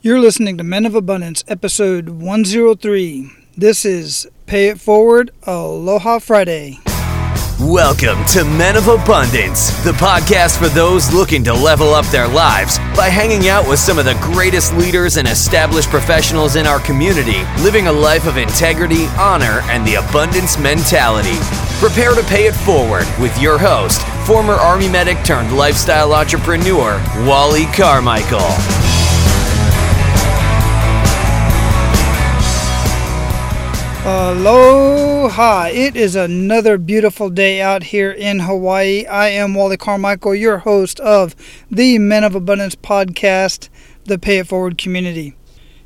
You're listening to Men of Abundance, episode 103. This is Pay It Forward Aloha Friday. Welcome to Men of Abundance, the podcast for those looking to level up their lives by hanging out with some of the greatest leaders and established professionals in our community, living a life of integrity, honor, and the abundance mentality. Prepare to pay it forward with your host, former Army medic turned lifestyle entrepreneur, Wally Carmichael. Aloha! It is another beautiful day out here in Hawaii. I am Wally Carmichael, your host of the Men of Abundance podcast, the Pay It Forward community.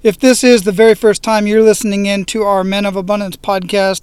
If this is the very first time you're listening in to our Men of Abundance podcast,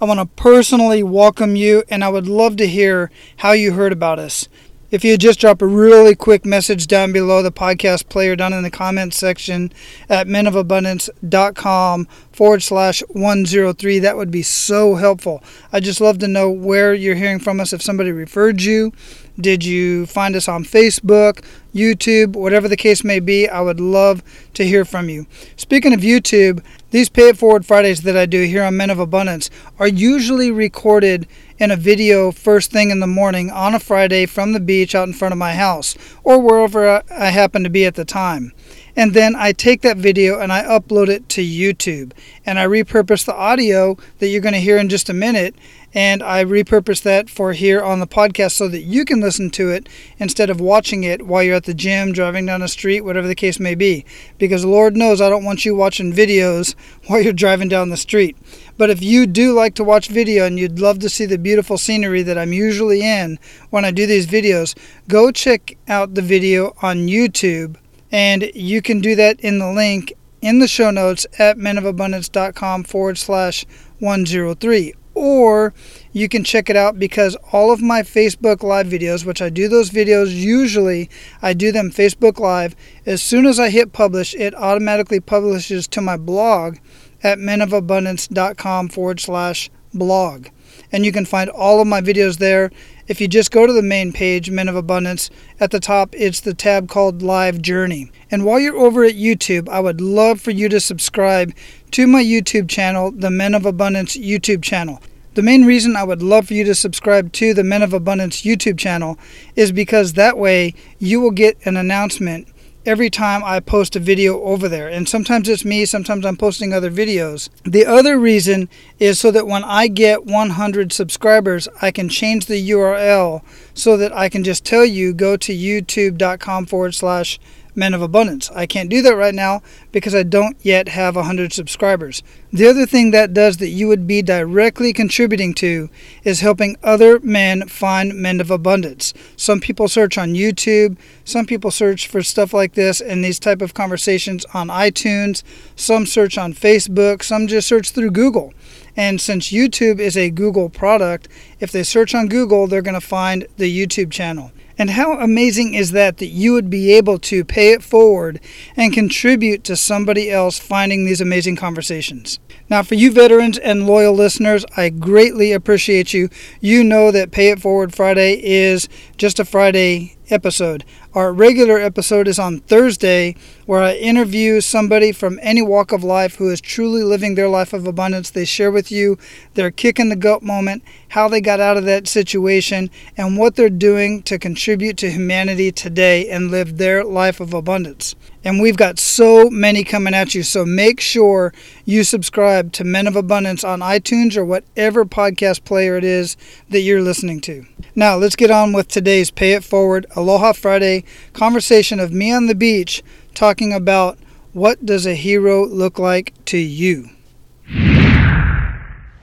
I want to personally welcome you and I would love to hear how you heard about us. If you just drop a really quick message down below the podcast player down in the comments section at menofabundance.com forward slash 103, that would be so helpful. I just love to know where you're hearing from us. If somebody referred you, did you find us on Facebook, YouTube, whatever the case may be? I would love to hear from you. Speaking of YouTube, these Pay It Forward Fridays that I do here on Men of Abundance are usually recorded in a video first thing in the morning on a Friday from the beach out in front of my house or wherever I happen to be at the time. And then I take that video and I upload it to YouTube. And I repurpose the audio that you're going to hear in just a minute and I repurpose that for here on the podcast so that you can listen to it instead of watching it while you're at the gym, driving down the street, whatever the case may be. Because Lord knows I don't want you watching videos while you're driving down the street. But if you do like to watch video and you'd love to see the beautiful scenery that I'm usually in when I do these videos, go check out the video on YouTube. And you can do that in the link in the show notes at menofabundance.com forward slash 103 or you can check it out because all of my Facebook Live videos, which I do those videos usually, I do them Facebook Live. As soon as I hit publish, it automatically publishes to my blog at menofabundance.com forward slash blog. And you can find all of my videos there. If you just go to the main page, Men of Abundance, at the top it's the tab called Live Journey. And while you're over at YouTube, I would love for you to subscribe to my YouTube channel, the Men of Abundance YouTube channel. The main reason I would love for you to subscribe to the Men of Abundance YouTube channel is because that way you will get an announcement every time I post a video over there. And sometimes it's me, sometimes I'm posting other videos. The other reason is so that when I get 100 subscribers, I can change the URL so that I can just tell you go to youtube.com forward slash Men of Abundance. I can't do that right now because I don't yet have 100 subscribers. The other thing that does that you would be directly contributing to is helping other men find Men of Abundance. Some people search on YouTube, some people search for stuff like this and these type of conversations on iTunes, some search on Facebook, some just search through Google. And since YouTube is a Google product, if they search on Google, they're going to find the YouTube channel. And how amazing is that that you would be able to pay it forward and contribute to somebody else finding these amazing conversations? Now, for you veterans and loyal listeners, I greatly appreciate you. You know that Pay It Forward Friday is just a Friday episode. Our regular episode is on Thursday, where I interview somebody from any walk of life who is truly living their life of abundance. They share with you their kick in the gut moment, how they got out of that situation, and what they're doing to contribute to humanity today and live their life of abundance. And we've got so many coming at you, so make sure you subscribe to Men of Abundance on iTunes or whatever podcast player it is that you're listening to. Now, let's get on with today's Pay It Forward Aloha Friday conversation of me on the beach talking about what does a hero look like to you.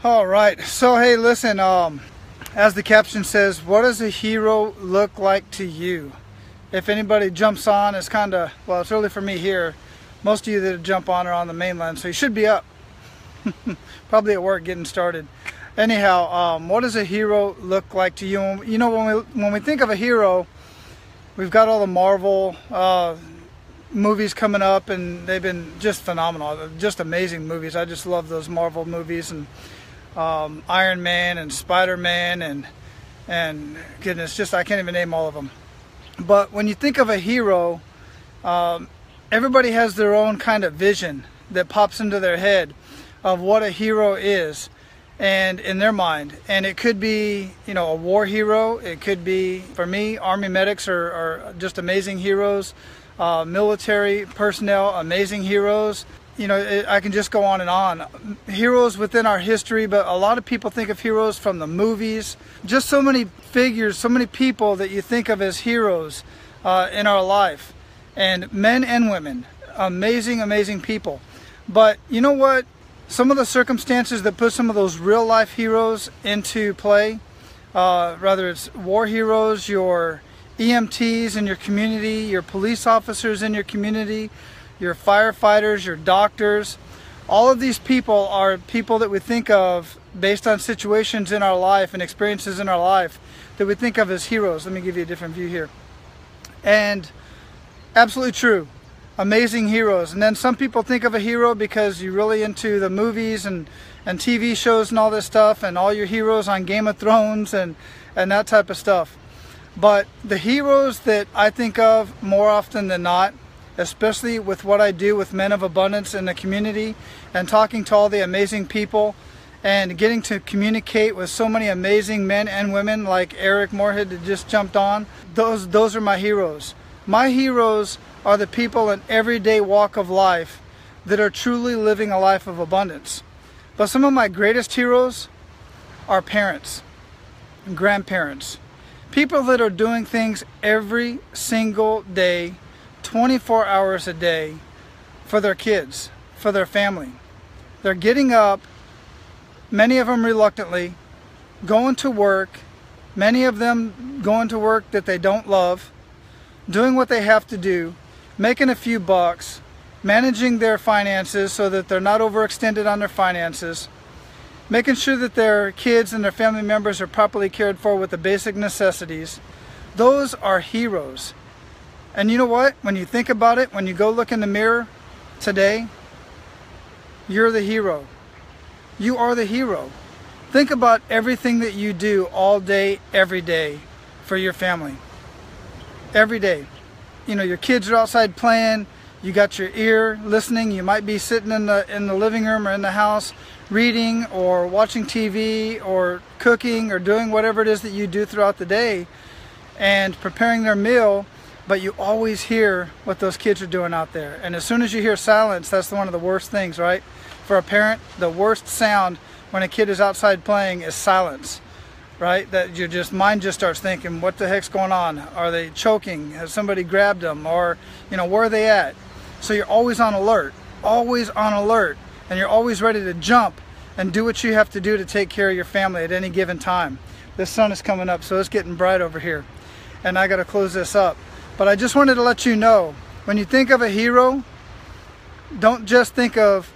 All right. So hey, listen, um as the caption says, what does a hero look like to you? If anybody jumps on, it's kind of well, it's early for me here. Most of you that jump on are on the mainland, so you should be up. Probably at work getting started anyhow, um, what does a hero look like to you? You know, when we when we think of a hero, we've got all the Marvel uh, movies coming up, and they've been just phenomenal, just amazing movies. I just love those Marvel movies and um, Iron Man and Spider Man and and goodness, just I can't even name all of them. But when you think of a hero, um, everybody has their own kind of vision that pops into their head of what a hero is and in their mind. And it could be you know a war hero. It could be for me army medics are, are just amazing heroes. Uh, military personnel amazing heroes. You know it, i can just go on and on. Heroes within our history but a lot of people think of heroes from the movies. Just so many figures so many people that you think of as heroes uh, in our life. And men and women amazing amazing people. But you know what some of the circumstances that put some of those real life heroes into play, uh, whether it's war heroes, your EMTs in your community, your police officers in your community, your firefighters, your doctors, all of these people are people that we think of based on situations in our life and experiences in our life that we think of as heroes. Let me give you a different view here. And absolutely true amazing heroes. And then some people think of a hero because you're really into the movies and, and TV shows and all this stuff and all your heroes on Game of Thrones and, and that type of stuff. But the heroes that I think of more often than not, especially with what I do with Men of Abundance in the community and talking to all the amazing people and getting to communicate with so many amazing men and women like Eric Moorhead that just jumped on, those, those are my heroes. My heroes are the people in everyday walk of life that are truly living a life of abundance. But some of my greatest heroes are parents, and grandparents, people that are doing things every single day, 24 hours a day for their kids, for their family. They're getting up, many of them reluctantly, going to work, many of them going to work that they don't love doing what they have to do, making a few bucks, managing their finances so that they're not overextended on their finances, making sure that their kids and their family members are properly cared for with the basic necessities. Those are heroes. And you know what? When you think about it, when you go look in the mirror today, you're the hero. You are the hero. Think about everything that you do all day, every day for your family every day. You know, your kids are outside playing, you got your ear listening, you might be sitting in the in the living room or in the house reading or watching TV or cooking or doing whatever it is that you do throughout the day and preparing their meal, but you always hear what those kids are doing out there. And as soon as you hear silence, that's one of the worst things, right? For a parent, the worst sound when a kid is outside playing is silence right? That your just mind just starts thinking, what the heck's going on? Are they choking? Has somebody grabbed them? Or you know, where are they at? So you're always on alert, always on alert, and you're always ready to jump and do what you have to do to take care of your family at any given time. The sun is coming up, so it's getting bright over here, and I got to close this up. But I just wanted to let you know, when you think of a hero, don't just think of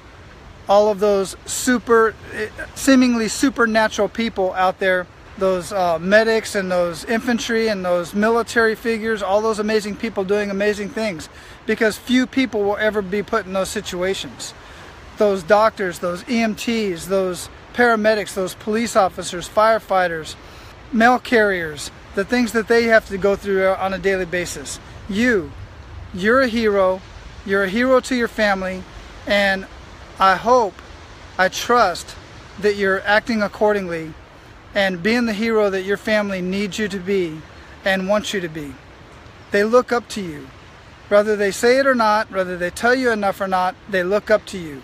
all of those super, eh, seemingly supernatural people out there those uh, medics and those infantry and those military figures, all those amazing people doing amazing things because few people will ever be put in those situations. Those doctors, those EMTs, those paramedics, those police officers, firefighters, mail carriers, the things that they have to go through on a daily basis. You, you're a hero, you're a hero to your family, and I hope, I trust that you're acting accordingly and being the hero that your family needs you to be and wants you to be. They look up to you. Whether they say it or not, whether they tell you enough or not, they look up to you.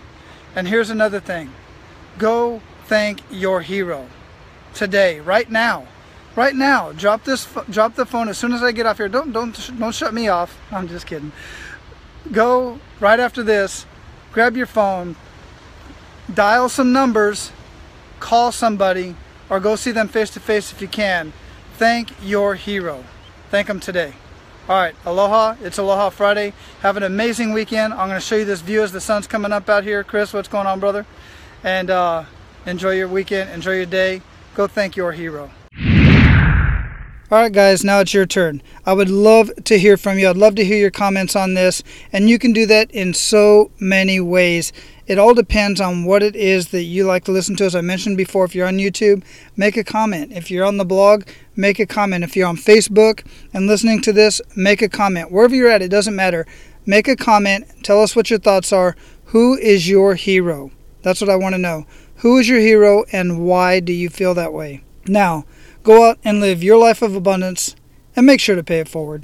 And here's another thing go thank your hero today, right now. Right now, drop this, drop the phone as soon as I get off here. Don't, don't, don't shut me off. I'm just kidding. Go right after this, grab your phone, dial some numbers, call somebody, or go see them face to face if you can. Thank your hero. Thank them today. All right, aloha. It's Aloha Friday. Have an amazing weekend. I'm going to show you this view as the sun's coming up out here. Chris, what's going on, brother? And uh, enjoy your weekend. Enjoy your day. Go thank your hero. All right, guys, now it's your turn. I would love to hear from you. I'd love to hear your comments on this. And you can do that in so many ways. It all depends on what it is that you like to listen to. As I mentioned before, if you're on YouTube, make a comment. If you're on the blog, make a comment. If you're on Facebook and listening to this, make a comment. Wherever you're at, it doesn't matter. Make a comment. Tell us what your thoughts are. Who is your hero? That's what I want to know. Who is your hero and why do you feel that way? Now, Go out and live your life of abundance and make sure to pay it forward.